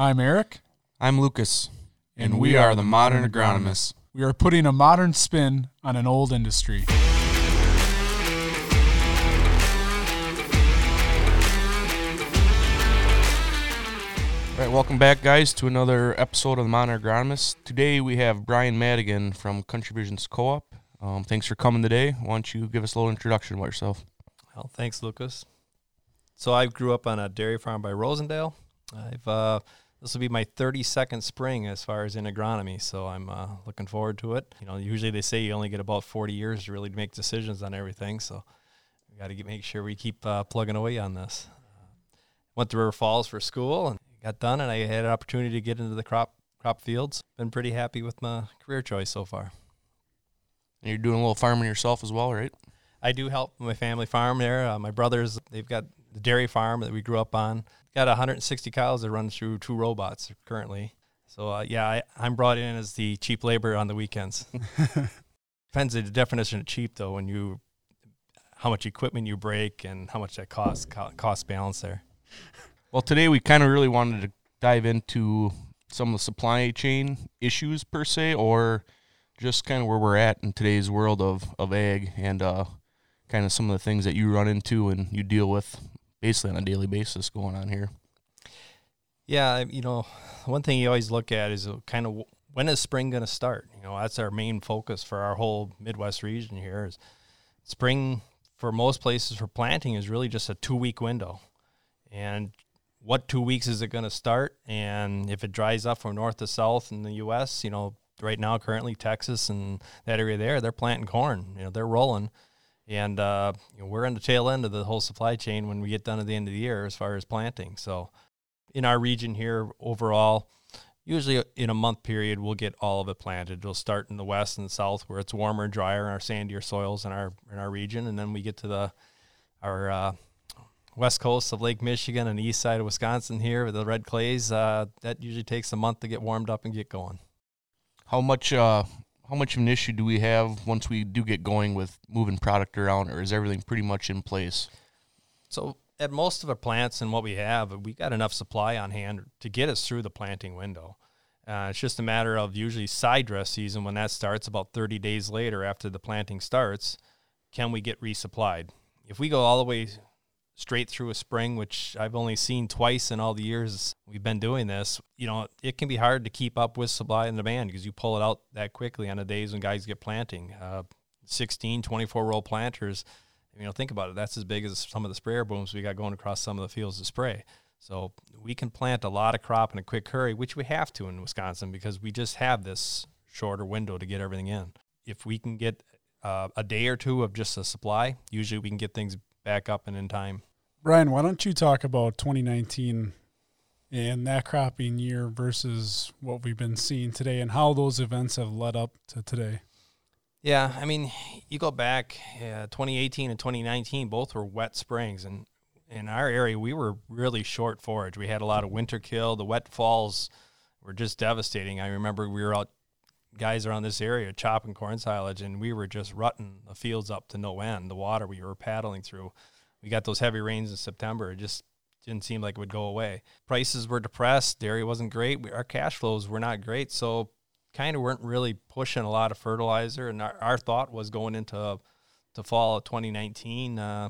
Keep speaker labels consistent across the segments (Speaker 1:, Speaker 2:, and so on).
Speaker 1: I'm Eric,
Speaker 2: I'm Lucas, and, we, are the Modern Agronomists.
Speaker 1: We are putting a modern spin on an old industry.
Speaker 2: All right, welcome back, guys, to another episode of the Modern Agronomists. Today we have Brian Madigan from Country Visions Co-op. Um, thanks for coming today. Why don't you give us a little introduction about yourself?
Speaker 3: Well, thanks, Lucas. So I grew up on a dairy farm by Rosendale. I've uh, this will be my 32nd spring as far as in agronomy, so I'm uh, looking forward to it. You know, usually they say you only get about 40 years to really make decisions on everything, so we got to make sure we keep uh, plugging away on this. went to River Falls for school and got done, and I had an opportunity to get into the crop crop fields. Been pretty happy with my career choice so far.
Speaker 2: And you're doing a little farming yourself as well, right?
Speaker 3: I do help my family farm there. Uh, my brothers, they've got the dairy farm that we grew up on. Got 160 cows that run through two robots currently. So uh, yeah, I, I'm brought in as the cheap labor on the weekends. Depends on the definition of cheap though. When you how much equipment you break and how much that costs cost balance there.
Speaker 2: Well, today we kind of really wanted to dive into some of the supply chain issues per se, or just kind of where we're at in today's world of of ag and uh, kind of some of the things that you run into and you deal with basically on a daily basis going on here.
Speaker 3: Yeah, you know, one thing you always look at is uh, kind of when is spring going to start? You know, that's our main focus for our whole Midwest region here. Is spring for most places for planting is really just a two week window, and what two weeks is it going to start? And if it dries up from north to south in the U.S., you know, right now currently Texas and that area there, they're planting corn. You know, they're rolling and uh, you know, we're in the tail end of the whole supply chain when we get done at the end of the year as far as planting. So, in our region here overall, usually in a month period, we'll get all of it planted. It'll start in the west and the south where it's warmer and drier in our sandier soils in our in our region, and then we get to the our uh, west coast of Lake Michigan and the east side of Wisconsin here with the red clays. Uh, that usually takes a month to get warmed up and get going.
Speaker 2: How much uh, how much of an issue do we have once we do get going with moving product around, or is everything pretty much in place?
Speaker 3: So at most of our plants and what we have, we got enough supply on hand to get us through the planting window. Uh, it's just a matter of usually side dress season when that starts about 30 days later after the planting starts. Can we get resupplied? If we go all the way straight through a spring, which I've only seen twice in all the years we've been doing this, you know, it can be hard to keep up with supply and demand because you pull it out that quickly on the days when guys get planting. Uh, 16, 24 row planters, you know, think about it. That's as big as some of the sprayer booms we got going across some of the fields to spray. So we can plant a lot of crop in a quick hurry, which we have to in Wisconsin because we just have this shorter window to get everything in. If we can get uh, a day or two of just a supply, usually we can get things back up and in time.
Speaker 1: Brian, why don't you talk about 2019 and that cropping year versus what we've been seeing today and how those events have led up to today?
Speaker 3: Yeah, I mean, you go back uh, 2018 and 2019, both were wet springs. And in our area, we were really short forage. We had a lot of winter kill. The wet falls were just devastating. I remember we were out, guys around this area chopping corn silage, and we were just rutting the fields up to no end. The water we were paddling through we got those heavy rains in September. It just didn't seem like it would go away. Prices were depressed. Dairy wasn't great. We, our cash flows were not great. So kind of weren't really pushing a lot of fertilizer. And our, our thought was going into to fall of 2019, uh,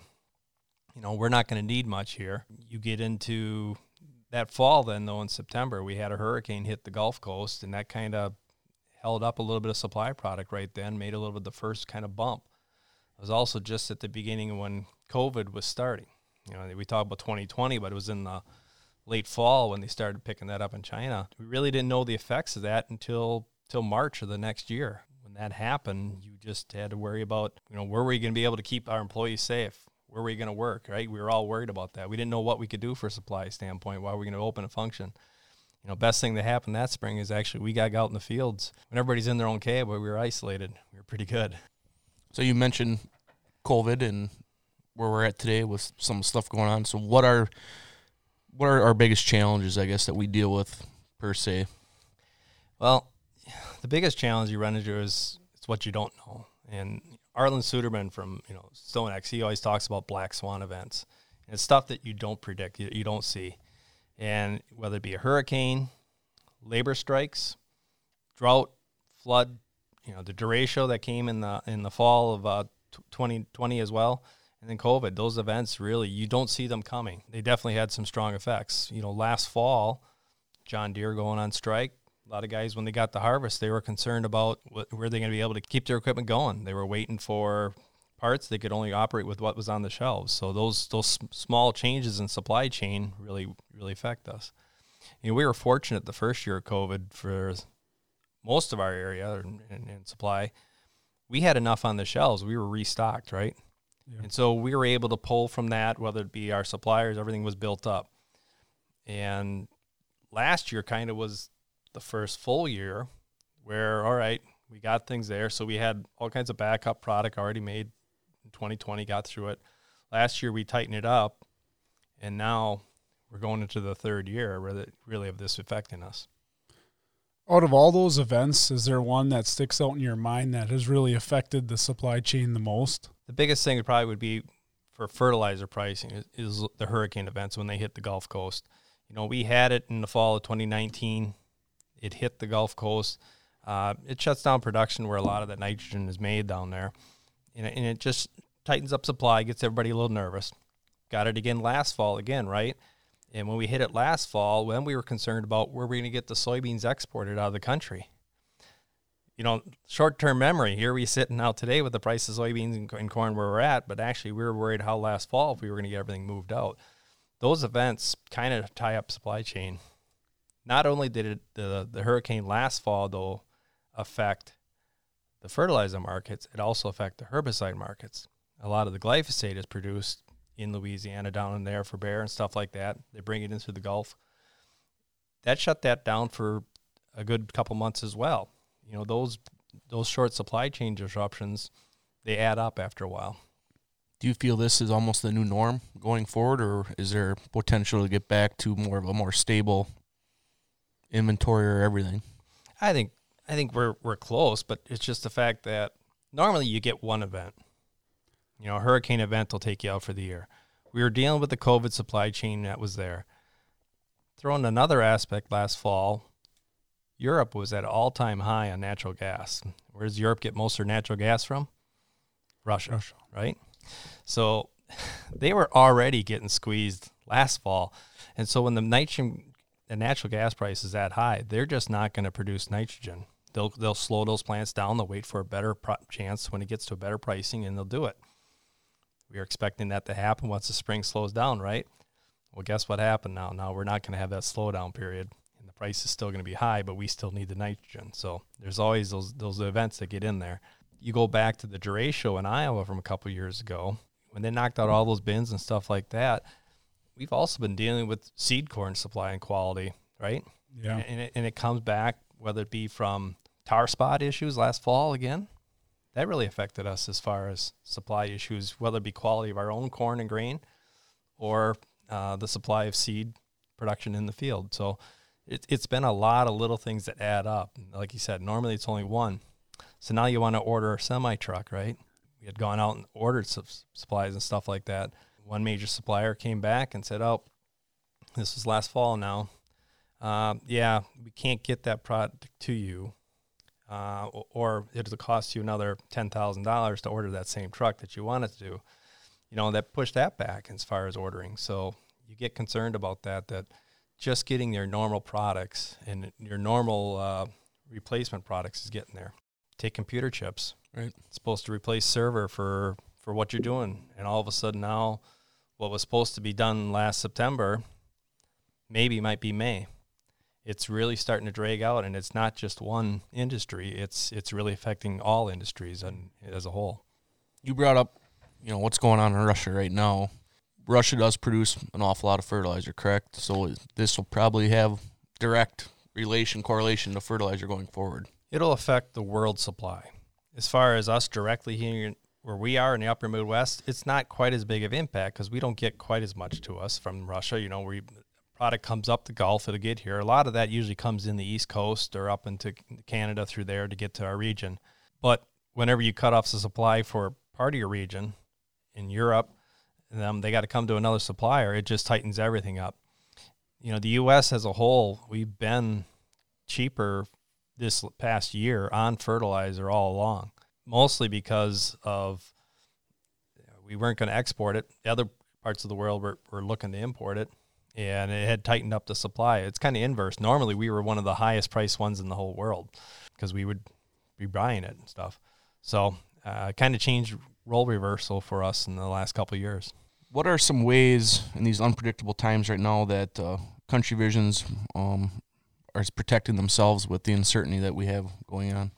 Speaker 3: you know, we're not going to need much here. You get into that fall then though in September, we had a hurricane hit the Gulf Coast and that kind of held up a little bit of supply product right then, made a little bit the first kind of bump. It was also just at the beginning when COVID was starting. You know, we talk about 2020, but it was in the late fall when they started picking that up in China. We really didn't know the effects of that until till March of the next year. When that happened, you just had to worry about, you know, where were we going to be able to keep our employees safe? Where were we going to work, right? We were all worried about that. We didn't know what we could do for a supply standpoint. Why were we going to open a function? You know, best thing that happened that spring is actually we got out in the fields when everybody's in their own cave, but we were isolated. We were pretty good.
Speaker 2: So you mentioned COVID and where we're at today with some stuff going on. So what are what are our biggest challenges, I guess, that we deal with per se?
Speaker 3: Well, the biggest challenge you run into is it's what you don't know. And Arlan Suderman from you know StoneX, he always talks about black swan events. And it's stuff that you don't predict, you, you don't see. And whether it be a hurricane, labor strikes, drought, flood, you know, the derecho that came in the in the fall of uh, 2020 as well, and then COVID. Those events really you don't see them coming. They definitely had some strong effects. You know, last fall, John Deere going on strike. A lot of guys, when they got the harvest, they were concerned about what, were they going to be able to keep their equipment going. They were waiting for parts. They could only operate with what was on the shelves. So those those small changes in supply chain really really affect us. You know, we were fortunate the first year of COVID for most of our area and, and, supply. We had enough on the shelves. We were restocked, right? Yeah. And so we were able to pull from that, whether it be our suppliers, everything was built up. And last year kind of was the first full year where, all right, we got things there. So we had all kinds of backup product already made in 2020, got through it. Last year we tightened it up, and now we're going into the third year really of this affecting us.
Speaker 1: Out of all those events, is there one that sticks out in your mind that has really affected the supply chain the most?
Speaker 3: The biggest thing probably would be for fertilizer pricing is, is the hurricane events when they hit the Gulf Coast. You know, we had it in the fall of 2019. It hit the Gulf Coast. Uh, it shuts down production where a lot of that nitrogen is made down there, and it, and it just tightens up supply, gets everybody a little nervous. Got it again last fall, again, right? And when we hit it last fall, then we were concerned about where we're going to get the soybeans exported out of the country. You know, short term memory, here we sit now today with the price of soybeans and corn where we're at, but actually we were worried how last fall if we were going to get everything moved out those events kind of tie up supply chain. Not only did it, the the hurricane last fall though affect the fertilizer markets, it also affect the herbicide markets. A lot of the glyphosate is produced in Louisiana down in there for Bayer and stuff like that. They bring it into the Gulf. That shut that down for a good couple months as well. You know those those short supply chain disruptions, they add up after a while
Speaker 2: do you feel this is almost the new norm going forward, or is there potential to get back to more of a more stable inventory or everything?
Speaker 3: I think I think we're we're close, but it's just the fact that normally you get one event. You know, a hurricane event will take you out for the year. We were dealing with the COVID supply chain that was there. Throwing another aspect last fall, Europe was at all time high on natural gas. Where does Europe get most of their natural gas from? Russia, Russia. right? So they were already getting squeezed last fall. And so when the nitrogen the natural gas price is that high, they're just not going to produce nitrogen. They'll they'll slow those plants down. They'll wait for a better pro- chance when it gets to a better pricing, and they'll do it. We are expecting that to happen once the spring slows down, right? Well, guess what happened now? Now we're not going to have that slowdown period, price is still going to be high, but we still need the nitrogen. So there's always those those events that get in there you go back to the derecho in Iowa from a couple years ago when they knocked out all those bins and stuff like that. We've also been dealing with seed corn supply and quality, right?
Speaker 1: Yeah.
Speaker 3: And it, and it comes back whether it be from tar spot issues last fall again. That really affected us as far as supply issues, whether it be quality of our own corn and grain or uh, the supply of seed production in the field. So it, it's been a lot of little things that add up. Like you said, normally it's only one. So now you want to order a semi truck, right? We had gone out and ordered supplies and stuff like that. One major supplier came back and said, "Oh, this was last fall now. Uh, yeah, we can't get that product to you, uh, or it'll cost you another ten thousand dollars to order that same truck that you wanted to do." You know that pushed that back as far as ordering. So you get concerned about that. That just getting their normal products and your normal uh, replacement products is getting there take computer chips.
Speaker 2: Right.
Speaker 3: It's supposed to replace server for for what you're doing, and all of a sudden now, what was supposed to be done last September, maybe might be May. It's really starting to drag out, and it's not just one industry. It's it's really affecting all industries and as a whole.
Speaker 2: You brought up, you know, what's going on in Russia right now. Russia does produce an awful lot of fertilizer, correct? So this will probably have direct relation correlation to fertilizer going forward
Speaker 3: it'll affect the world supply. As far as us directly here where we are in the upper Midwest, it's not quite as big of impact because we don't get quite as much to us from Russia. You know, we product comes up the Gulf, it'll get here. A lot of that usually comes in the East Coast or up into Canada through there to get to our region. But whenever you cut off the supply for part of your region in Europe, they got to come to another supplier. It just tightens everything up. you know, the U.S. as a whole, we've been cheaper this past year on fertilizer all along, mostly because of we weren't going to export it. The other parts of the world were, were looking to import it, and it had tightened up the supply. It's kind of inverse. Normally, we were one of the highest priced ones in the whole world because we would be buying it and stuff. So, uh, kind of changed role reversal for us in the last couple years.
Speaker 2: What are some ways in these unpredictable times right now that uh, Country Visions um, are protecting themselves with the uncertainty that we have going on?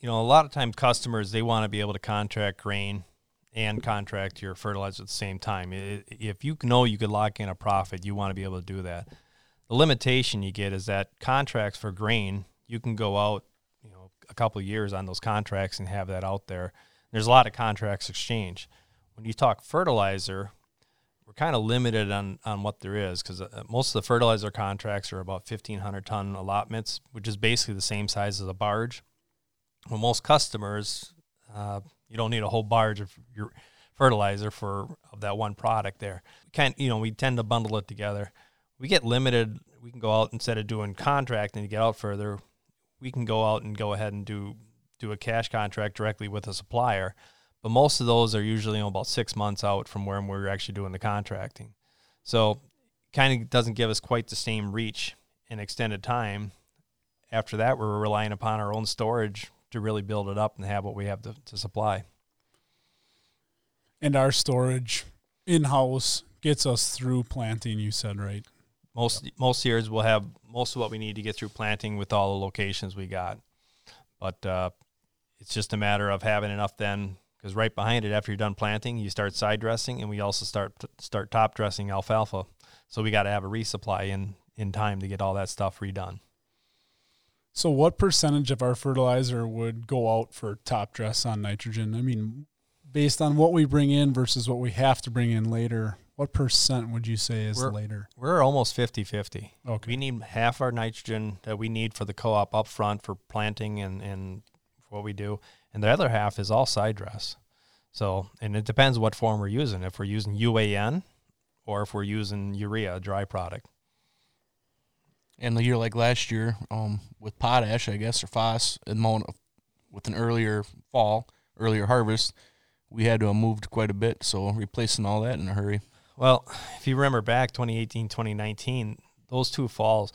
Speaker 3: You know, a lot of times customers they want to be able to contract grain and contract your fertilizer at the same time. If you know you could lock in a profit, you want to be able to do that. The limitation you get is that contracts for grain, you can go out, you know, a couple years on those contracts and have that out there. There's a lot of contracts exchange. When you talk fertilizer, we're kind of limited on, on what there is because uh, most of the fertilizer contracts are about 1,500 ton allotments, which is basically the same size as a barge. Well, most customers, uh, you don't need a whole barge of your fertilizer for of that one product there. We can't, you know, we tend to bundle it together. We get limited. We can go out instead of doing contracting to get out further. We can go out and go ahead and do do a cash contract directly with a supplier. But most of those are usually you know, about six months out from where we're actually doing the contracting. So kind of doesn't give us quite the same reach and extended time. After that, we're relying upon our own storage to really build it up and have what we have to, to supply.
Speaker 1: And our storage in house gets us through planting. You said right.
Speaker 3: Most most years we'll have most of what we need to get through planting with all the locations we got, but uh, it's just a matter of having enough then. Because right behind it, after you're done planting, you start side dressing, and we also start start top dressing alfalfa. So we got to have a resupply in in time to get all that stuff redone.
Speaker 1: So, what percentage of our fertilizer would go out for top dress on nitrogen? I mean, based on what we bring in versus what we have to bring in later, what percent would you say is
Speaker 3: we're,
Speaker 1: later?
Speaker 3: We're almost 50 50.
Speaker 1: Okay.
Speaker 3: We need half our nitrogen that we need for the co op up front for planting and, and what we do. And the other half is all side dress. So, and it depends what form we're using. If we're using UAN or if we're using urea, dry product.
Speaker 2: And the year like last year, um, with potash, I guess, or phos, and with an earlier fall, earlier harvest, we had to have moved quite a bit. So replacing all that in a hurry.
Speaker 3: Well, if you remember back 2018, 2019, those two falls,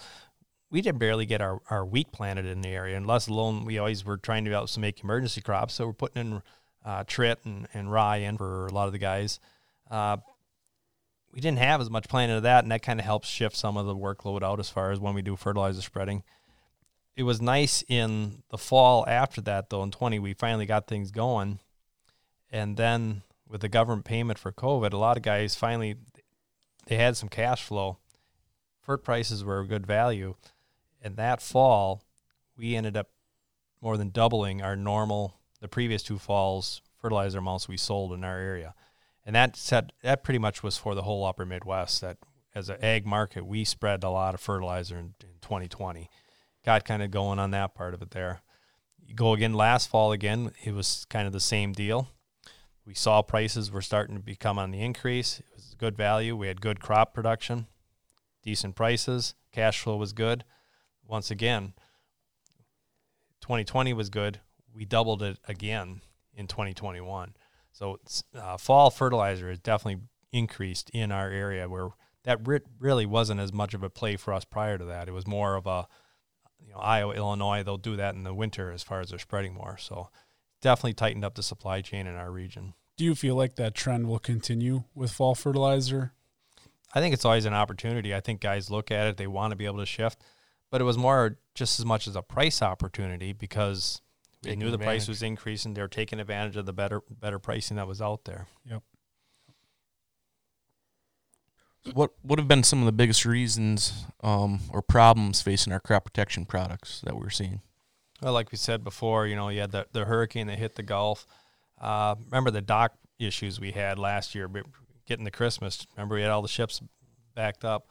Speaker 3: we didn't barely get our, our wheat planted in the area, and less alone we always were trying to also make emergency crops. So we're putting in uh, trit and, and rye in for a lot of the guys. Uh, we didn't have as much planning of that, and that kind of helps shift some of the workload out as far as when we do fertilizer spreading. It was nice in the fall after that, though. In 20, we finally got things going, and then with the government payment for COVID, a lot of guys finally they had some cash flow. Fert prices were a good value, and that fall we ended up more than doubling our normal the previous two falls fertilizer amounts we sold in our area. And that said that pretty much was for the whole upper midwest that as an ag market we spread a lot of fertilizer in, in 2020 got kind of going on that part of it there. You go again last fall again it was kind of the same deal. We saw prices were starting to become on the increase. It was good value. We had good crop production decent prices. Cash flow was good once again 2020 was good we doubled it again in 2021 so uh, fall fertilizer has definitely increased in our area where that re- really wasn't as much of a play for us prior to that. It was more of a, you know, Iowa, Illinois, they'll do that in the winter as far as they're spreading more. So definitely tightened up the supply chain in our region.
Speaker 1: Do you feel like that trend will continue with fall fertilizer?
Speaker 3: I think it's always an opportunity. I think guys look at it, they want to be able to shift, but it was more just as much as a price opportunity because they knew the advantage. price was increasing. They were taking advantage of the better better pricing that was out there.
Speaker 1: Yep.
Speaker 2: What would have been some of the biggest reasons um, or problems facing our crop protection products that we're seeing?
Speaker 3: Well, like we said before, you know, you had the, the hurricane that hit the Gulf. Uh, remember the dock issues we had last year, getting the Christmas. Remember we had all the ships backed up.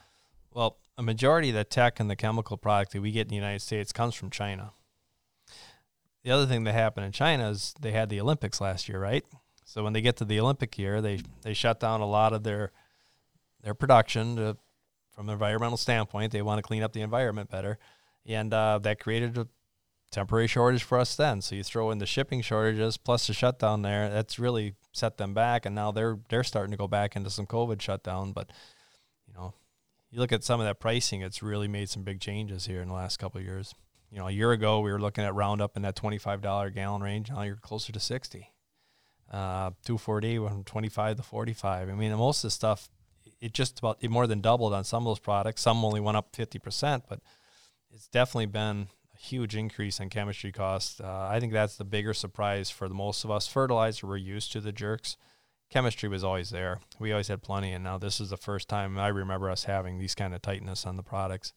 Speaker 3: Well, a majority of the tech and the chemical product that we get in the United States comes from China the other thing that happened in China is they had the Olympics last year, right? So when they get to the Olympic year, they they shut down a lot of their their production to, from an environmental standpoint. They want to clean up the environment better, and uh, that created a temporary shortage for us then. So you throw in the shipping shortages plus the shutdown there. That's really set them back, and now they're they're starting to go back into some COVID shutdown. But you look at some of that pricing; it's really made some big changes here in the last couple of years. You know, a year ago we were looking at Roundup in that twenty-five dollar gallon range. Now you're closer to sixty. Uh, 240 went from 25 to 45. I mean, most of the stuff, it just about it more than doubled on some of those products. Some only went up 50%, but it's definitely been a huge increase in chemistry costs. Uh, I think that's the bigger surprise for the most of us. Fertilizer, we're used to the jerks. Chemistry was always there. We always had plenty, and now this is the first time I remember us having these kind of tightness on the products.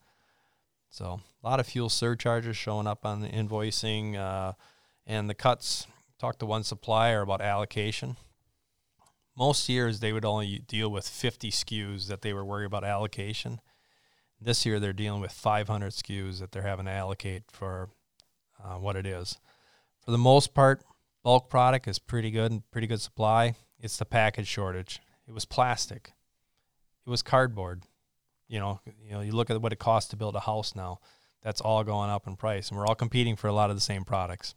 Speaker 3: So a lot of fuel surcharges showing up on the invoicing, uh, and the cuts. Talked to one supplier about allocation. Most years they would only deal with 50 SKUs that they were worried about allocation this year, they're dealing with 500 SKUs that they're having to allocate for uh, what it is. For the most part, bulk product is pretty good and pretty good supply. It's the package shortage. It was plastic. It was cardboard. You know, you know, you look at what it costs to build a house now. That's all going up in price, and we're all competing for a lot of the same products.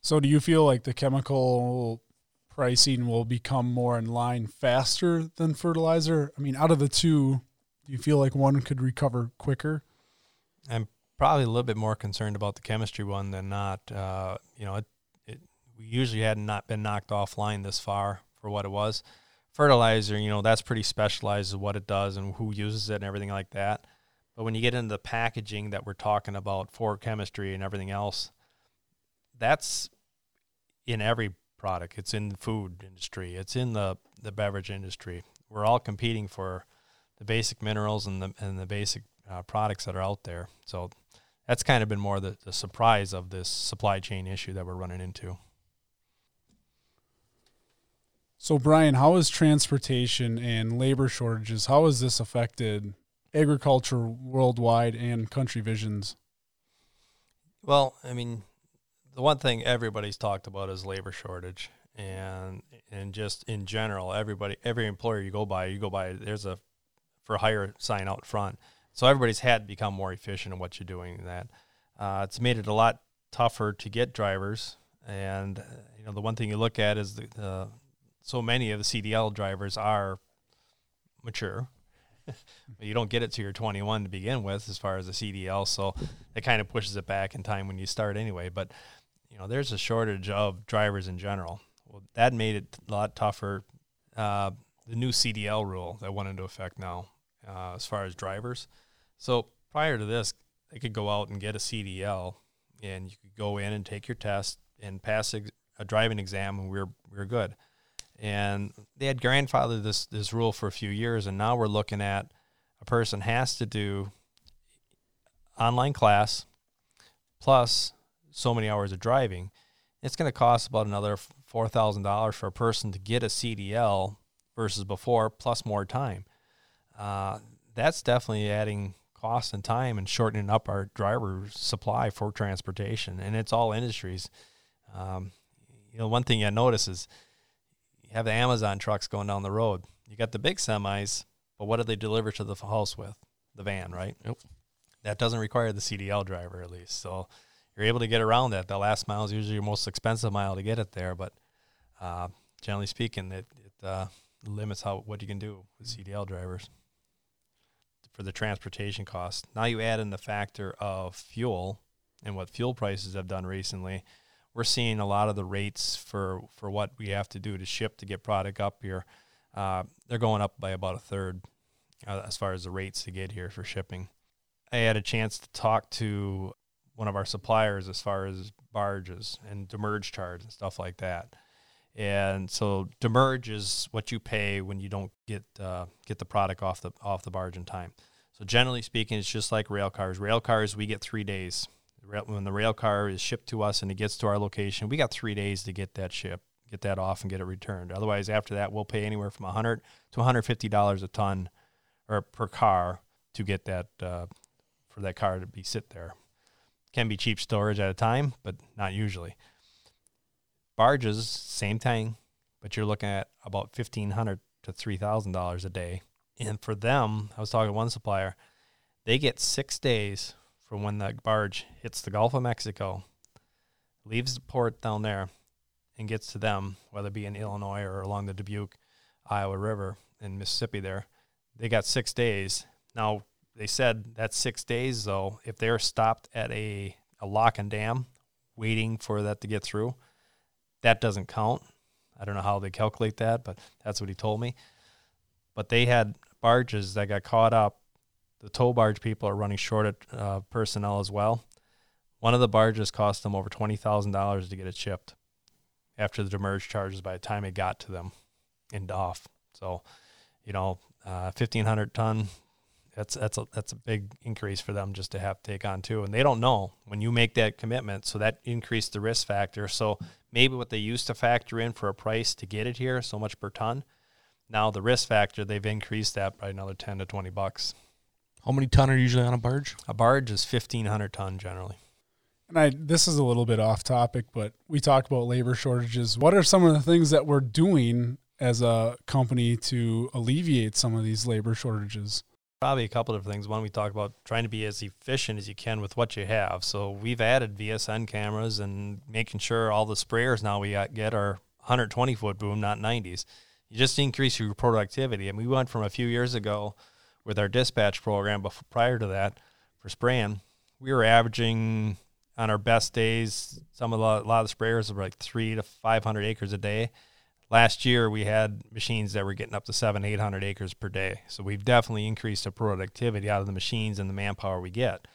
Speaker 1: So, do you feel like the chemical pricing will become more in line faster than fertilizer? I mean, out of the two, do you feel like one could recover quicker?
Speaker 3: I'm probably a little bit more concerned about the chemistry one than not. Uh, you know, it, we usually had not been knocked offline this far for what it was. Fertilizer, you know, that's pretty specialized what it does and who uses it and everything like that. But when you get into the packaging that we're talking about for chemistry and everything else, that's in every product. It's in the food industry. It's in the, the beverage industry. We're all competing for the basic minerals and the and the basic uh, products that are out there. So that's kind of been more the, the surprise of this supply chain issue that we're running into.
Speaker 1: So Brian, how is transportation and labor shortages? How has this affected agriculture worldwide and Country Visions?
Speaker 3: Well, I mean, the one thing everybody's talked about is labor shortage, and and just in general, everybody, every employer you go by, you go by. There's a for hire sign out front. So everybody's had to become more efficient in what you're doing. that uh, it's made it a lot tougher to get drivers. And uh, you know the one thing you look at is the, the so many of the CDL drivers are mature. you don't get it to your 21 to begin with as far as the CDL, so it kind of pushes it back in time when you start anyway. But you know, there's a shortage of drivers in general. Well, that made it a lot tougher. Uh, the new CDL rule that went into effect now uh, as far as drivers. So prior to this, they could go out and get a CDL, and you could go in and take your test and pass a, driving exam, and we are we are good. And they had grandfathered this this rule for a few years, and now we're looking at a person has to do online class plus so many hours of driving. It's going to cost about another four thousand dollars for a person to get a CDL versus before, plus more time uh, that's definitely adding cost and time and shortening up our driver supply for transportation. And it's all industries. Um, you know, one thing I notice is you have the Amazon trucks going down the road. You got the big semis, but what do they deliver to the house with? The van, right?
Speaker 2: Yep.
Speaker 3: That doesn't require the CDL driver at least. So you're able to get around that. The last mile is usually your most expensive mile to get it there, but uh, generally speaking, it, it uh, limits how what you can do with CDL drivers for the transportation cost. Now you add in the factor of fuel and what fuel prices have done recently. We're seeing a lot of the rates for, for what we have to do to ship to get product up here. Uh, they're going up by about a third uh, as far as the rates to get here for shipping. I had a chance to talk to one of our suppliers as far as barges and demurrage charge and stuff like that. And so demurrage is what you pay when you don't get uh, get the product off the off the barge in time. So generally speaking, it's just like rail cars. Rail cars, we get three days. When the rail car is shipped to us and it gets to our location, we got three days to get that ship, get that off, and get it returned. Otherwise, after that, we'll pay anywhere from 100 to 150 dollars a ton or per car to get that uh, for that car to be sit there. Can be cheap storage at a time, but not usually. Barges, same thing, but you're looking at about fifteen hundred to three thousand dollars a day And for them, I was talking to one supplier, they get six days from when that barge hits the Gulf of Mexico, leaves the port down there, and gets to them, whether it be in Illinois or along the Dubuque, Iowa River in Mississippi there. They got six days. Now, they said that's six days, though, if they're stopped at a, a lock and dam waiting for that to get through, that doesn't count. I don't know how they calculate that, but that's what he told me. But they had barges that got caught up. The tow barge people are running short of uh, personnel as well. One of the barges cost them over twenty thousand dollars to get it shipped after the demurrage charges by the time it got to them and off. So, you know, uh, fifteen hundred ton. That's that's a that's a big increase for them just to have to take on too, and they don't know when you make that commitment. So that increased the risk factor. So maybe what they used to factor in for a price to get it here, so much per ton. Now the risk factor, they've increased that by another ten to twenty bucks.
Speaker 2: How many ton are usually on a barge?
Speaker 3: A barge is fifteen hundred ton generally.
Speaker 1: And I this is a little bit off topic, but we talked about labor shortages. What are some of the things that we're doing as a company to alleviate some of these labor shortages?
Speaker 3: Probably a couple of things. One, we talk about trying to be as efficient as you can with what you have. So we've added VSN cameras and making sure all the sprayers now we get are 120 foot boom, not 90s. You just increase your productivity. And we went from a few years ago with our dispatch program, but prior to that, for spraying, we were averaging on our best days, some of the, a lot of the sprayers were like three to 500 acres a day last year we had machines that were getting up to seven, eight hundred acres per day. So we've definitely increased the productivity out of the machines and the manpower we get.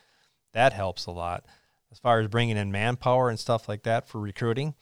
Speaker 3: That helps a lot. As far as bringing in manpower and stuff like that for recruiting,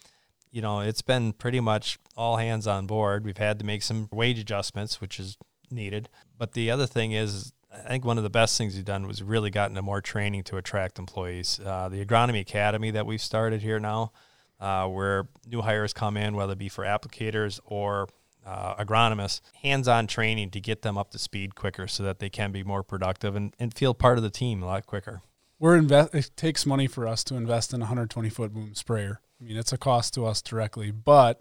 Speaker 3: you know, it's been pretty much all hands on board. We've had to make some wage adjustments, which is needed. But the other thing is, I think one of the best things we've done was really gotten to more training to attract employees. Uh, the agronomy academy that we've started here now, uh, where new hires come in, whether it be for applicators or uh, agronomists, hands on training to get them up to speed quicker so that they can be more productive and, and feel part of the team a lot quicker.
Speaker 1: We're invest. It takes money for us to invest in a 120 foot boom sprayer. I mean, it's a cost to us directly, but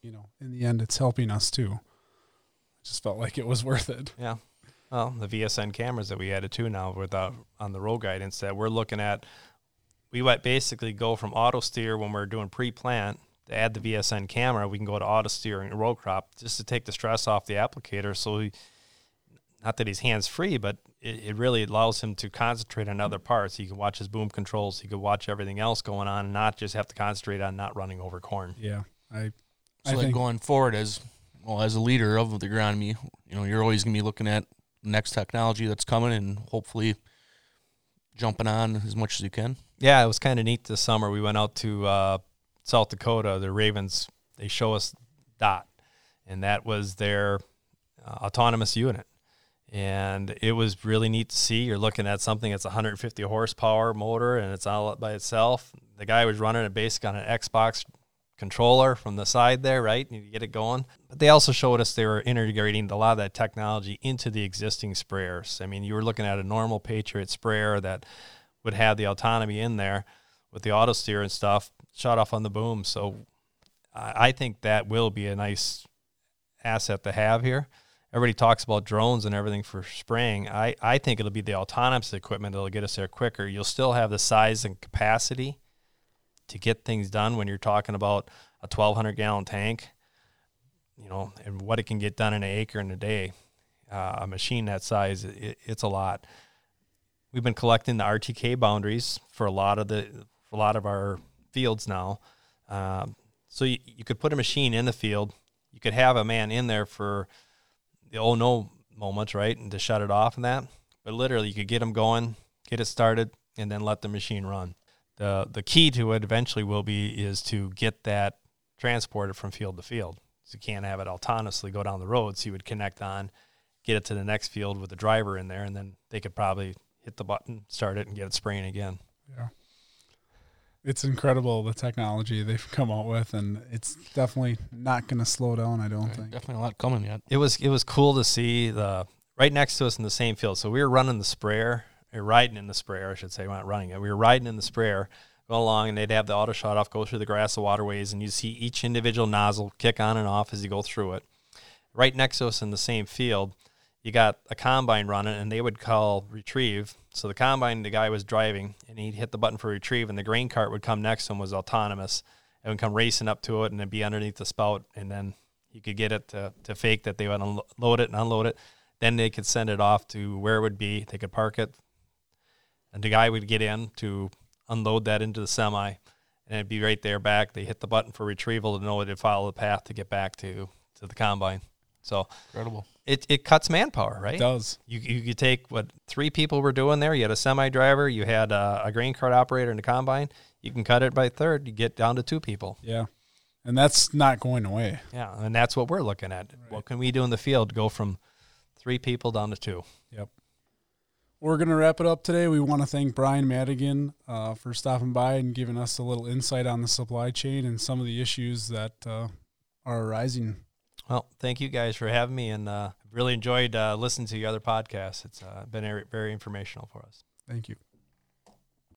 Speaker 1: you know, in the end, it's helping us too. I just felt like it was worth it.
Speaker 3: Yeah. Well, the VSN cameras that we added to now with uh, on the row guidance that we're looking at we went basically go from auto steer when we're doing pre-plant to add the VSN camera. We can go to auto steering and row crop just to take the stress off the applicator. So, he, not that he's hands free, but it, it, really allows him to concentrate on other parts. He can watch his boom controls. He can watch everything else going on, and not just have to concentrate on not running over corn.
Speaker 1: Yeah, I.
Speaker 2: So I like think going forward as well as a leader of the agronomy, you know, you're always going to be looking at next technology that's coming and hopefully jumping on as much as you can
Speaker 3: yeah, it was kind of neat this summer. We went out to uh, South Dakota. The Ravens they show us Dot, and that was their uh, autonomous unit, and it was really neat to see. You're looking at something that's 150 horsepower motor, and it's all by itself. The guy was running it basically on an Xbox controller from the side there, right? You get it going. But they also showed us they were integrating a lot of that technology into the existing sprayers. I mean, you were looking at a normal Patriot sprayer that would have the autonomy in there with the auto steer and stuff, shut off on the boom. So I think that will be a nice asset to have here. Everybody talks about drones and everything for spraying. I, I think it'll be the autonomous equipment that'll get us there quicker. You'll still have the size and capacity to get things done when you're talking about a 1,200 gallon tank, you know, and what it can get done in an acre in a day. Uh, a machine that size, it, it's a lot we've been collecting the RTK boundaries for a lot of the for a lot of our fields now. Um, so you, you could put a machine in the field. You could have a man in there for the oh no moments, right, and to shut it off and that. But literally, you could get them going, get it started, and then let the machine run. The The key to it eventually will be is to get that transported from field to field. So you can't have it autonomously go down the road. So you would connect on, get it to the next field with the driver in there, and then they could probably hit the button, start it, and get it spraying again.
Speaker 1: Yeah. It's incredible the technology they've come out with, and it's definitely not going to slow down. I don't think.
Speaker 2: Definitely a lot coming yet.
Speaker 3: It was it was cool to see the right next to us in the same field. So we were running the sprayer, or riding in the sprayer, I should say. We're not running it. We were riding in the sprayer, go along, and they'd have the auto shut off, go through the grass, the waterways, and you see each individual nozzle kick on and off as you go through it. Right next to us in the same field, you got a combine running and they would call retrieve. So the combine, the guy was driving and he'd hit the button for retrieve and the grain cart would come next to him was autonomous and would come racing up to it and then be underneath the spout and then he could get it to, to fake that they would unload it and unload it. Then they could send it off to where it would be. They could park it and the guy would get in to unload that into the semi and it'd be right there back. They hit the button for retrieval to know it to follow the path to get back to, to the combine. So
Speaker 2: Incredible.
Speaker 3: it, it cuts manpower, right?
Speaker 1: It does.
Speaker 3: You, you could take what three people were doing there. You had a semi driver, you had a, a grain cart operator in the combine. You can cut it by third. You get down to two people.
Speaker 1: Yeah. And that's not going away.
Speaker 3: Yeah, and that's what we're looking at. What can we do in the field? Go from three people down to two.
Speaker 1: Yep. We're going to wrap it up today. We want to thank Brian Madigan uh, for stopping by and giving us a little insight on the supply chain and some of the issues that uh, are arising.
Speaker 3: Well, thank you guys for having me, and uh, really enjoyed uh, listening to your other podcasts. It's uh, been very, very informational for us.
Speaker 1: Thank you.